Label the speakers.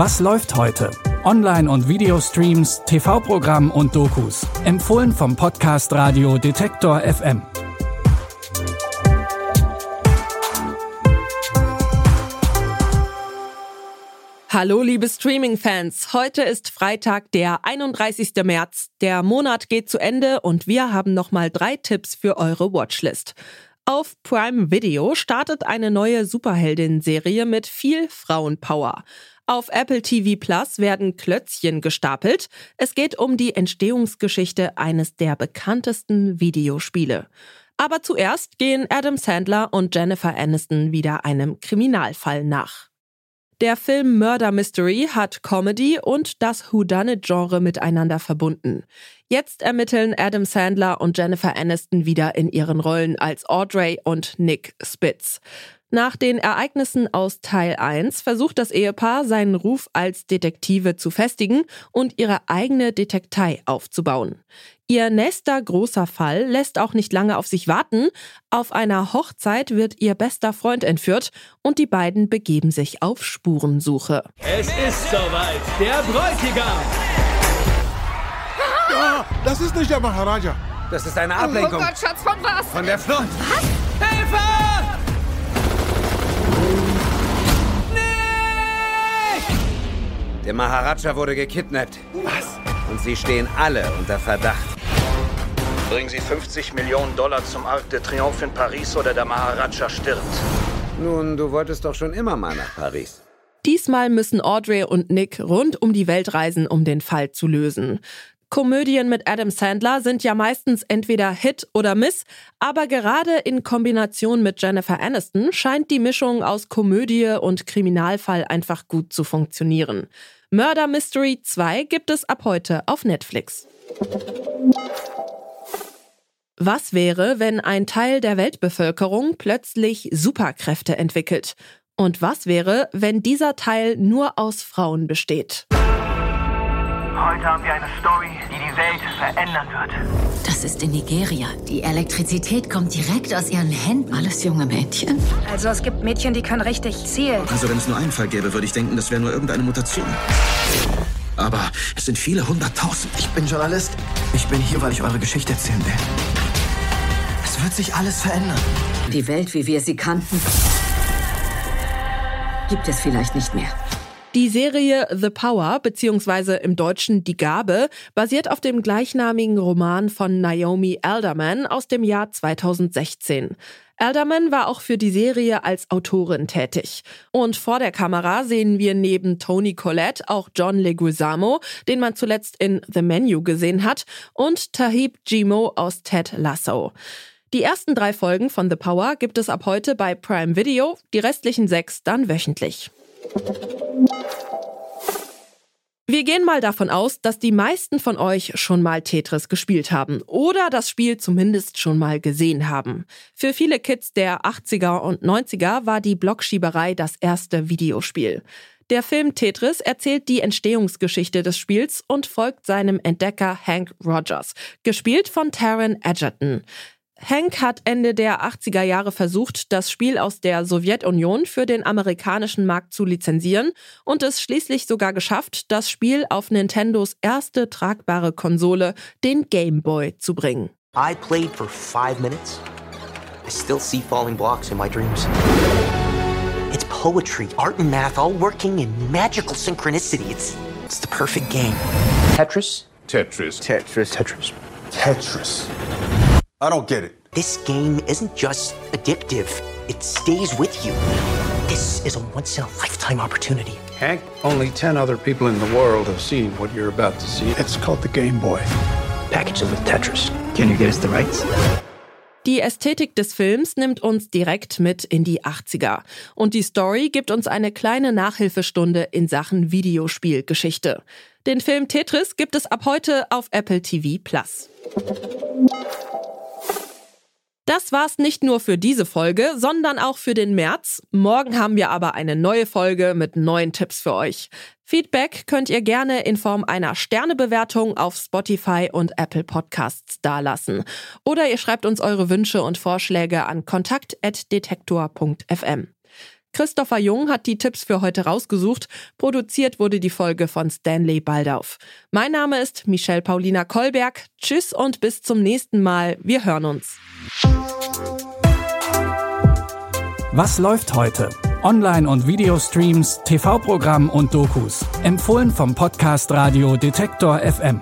Speaker 1: Was läuft heute? Online- und Videostreams, TV-Programm und Dokus. Empfohlen vom Podcast Radio Detektor FM.
Speaker 2: Hallo liebe Streaming-Fans, heute ist Freitag, der 31. März. Der Monat geht zu Ende und wir haben nochmal drei Tipps für eure Watchlist. Auf Prime Video startet eine neue Superheldin-Serie mit viel Frauenpower. Auf Apple TV Plus werden Klötzchen gestapelt. Es geht um die Entstehungsgeschichte eines der bekanntesten Videospiele. Aber zuerst gehen Adam Sandler und Jennifer Aniston wieder einem Kriminalfall nach. Der Film Murder Mystery hat Comedy und das Whodunit-Genre miteinander verbunden. Jetzt ermitteln Adam Sandler und Jennifer Aniston wieder in ihren Rollen als Audrey und Nick Spitz. Nach den Ereignissen aus Teil 1 versucht das Ehepaar, seinen Ruf als Detektive zu festigen und ihre eigene Detektei aufzubauen. Ihr nächster großer Fall lässt auch nicht lange auf sich warten. Auf einer Hochzeit wird ihr bester Freund entführt und die beiden begeben sich auf Spurensuche.
Speaker 3: Es ist soweit, der Bräutigam!
Speaker 4: Ah, das ist nicht der Maharaja.
Speaker 5: Das ist eine Ablenkung.
Speaker 6: Oh Gott, Schatz, von was?
Speaker 5: Von der Flucht.
Speaker 6: Was?
Speaker 3: Hilfe!
Speaker 5: Der Maharaja wurde gekidnappt.
Speaker 4: Was?
Speaker 5: Und sie stehen alle unter Verdacht.
Speaker 7: Bringen Sie 50 Millionen Dollar zum Arc de Triomphe in Paris oder der Maharaja stirbt.
Speaker 5: Nun, du wolltest doch schon immer mal nach Paris.
Speaker 2: Diesmal müssen Audrey und Nick rund um die Welt reisen, um den Fall zu lösen. Komödien mit Adam Sandler sind ja meistens entweder Hit oder Miss, aber gerade in Kombination mit Jennifer Aniston scheint die Mischung aus Komödie und Kriminalfall einfach gut zu funktionieren. Murder Mystery 2 gibt es ab heute auf Netflix. Was wäre, wenn ein Teil der Weltbevölkerung plötzlich Superkräfte entwickelt? Und was wäre, wenn dieser Teil nur aus Frauen besteht?
Speaker 8: Heute haben wir eine Story, die die Welt verändern wird.
Speaker 9: Das ist in Nigeria. Die Elektrizität kommt direkt aus ihren Händen. Alles junge Mädchen.
Speaker 6: Also es gibt Mädchen, die können richtig zielen.
Speaker 10: Also wenn es nur einen Fall gäbe, würde ich denken, das wäre nur irgendeine Mutation. Aber es sind viele hunderttausend.
Speaker 11: Ich bin Journalist. Ich bin hier, weil ich eure Geschichte erzählen will. Es wird sich alles verändern.
Speaker 9: Die Welt, wie wir sie kannten, gibt es vielleicht nicht mehr.
Speaker 2: Die Serie The Power beziehungsweise im Deutschen Die Gabe basiert auf dem gleichnamigen Roman von Naomi Alderman aus dem Jahr 2016. Alderman war auch für die Serie als Autorin tätig. Und vor der Kamera sehen wir neben Tony Collette auch John Leguizamo, den man zuletzt in The Menu gesehen hat, und Tahib Jimo aus Ted Lasso. Die ersten drei Folgen von The Power gibt es ab heute bei Prime Video, die restlichen sechs dann wöchentlich. Wir gehen mal davon aus, dass die meisten von euch schon mal Tetris gespielt haben oder das Spiel zumindest schon mal gesehen haben. Für viele Kids der 80er und 90er war die Blockschieberei das erste Videospiel. Der Film Tetris erzählt die Entstehungsgeschichte des Spiels und folgt seinem Entdecker Hank Rogers, gespielt von Taron Egerton. Hank hat Ende der 80er Jahre versucht, das Spiel aus der Sowjetunion für den amerikanischen Markt zu lizenzieren und es schließlich sogar geschafft, das Spiel auf Nintendos erste tragbare Konsole, den Game Boy, zu bringen.
Speaker 12: I played for five minutes. I still see falling blocks in my dreams. It's poetry, art and math all working in magical synchronicity. It's, it's the perfect game.
Speaker 4: Tetris?
Speaker 11: Tetris.
Speaker 4: Tetris.
Speaker 11: Tetris.
Speaker 4: Tetris. I don't get it.
Speaker 12: This game isn't just addictive, it stays with you. This is a once in a lifetime opportunity.
Speaker 13: Hank, only 10 other people in the world have seen what you're about to see.
Speaker 4: It's called the Game Boy.
Speaker 11: Package it with Tetris. Can you get us the rights?
Speaker 2: Die Ästhetik des Films nimmt uns direkt mit in die 80er. Und die Story gibt uns eine kleine Nachhilfestunde in Sachen Videospielgeschichte. Den Film Tetris gibt es ab heute auf Apple TV Plus. Das war's nicht nur für diese Folge, sondern auch für den März. Morgen haben wir aber eine neue Folge mit neuen Tipps für euch. Feedback könnt ihr gerne in Form einer Sternebewertung auf Spotify und Apple Podcasts dalassen. Oder ihr schreibt uns eure Wünsche und Vorschläge an kontakt.detektor.fm. Christopher Jung hat die Tipps für heute rausgesucht. Produziert wurde die Folge von Stanley Baldauf. Mein Name ist Michelle Paulina Kolberg. Tschüss und bis zum nächsten Mal. Wir hören uns.
Speaker 1: Was läuft heute? Online- und Videostreams, TV-Programm und Dokus. Empfohlen vom Podcast Radio Detektor FM.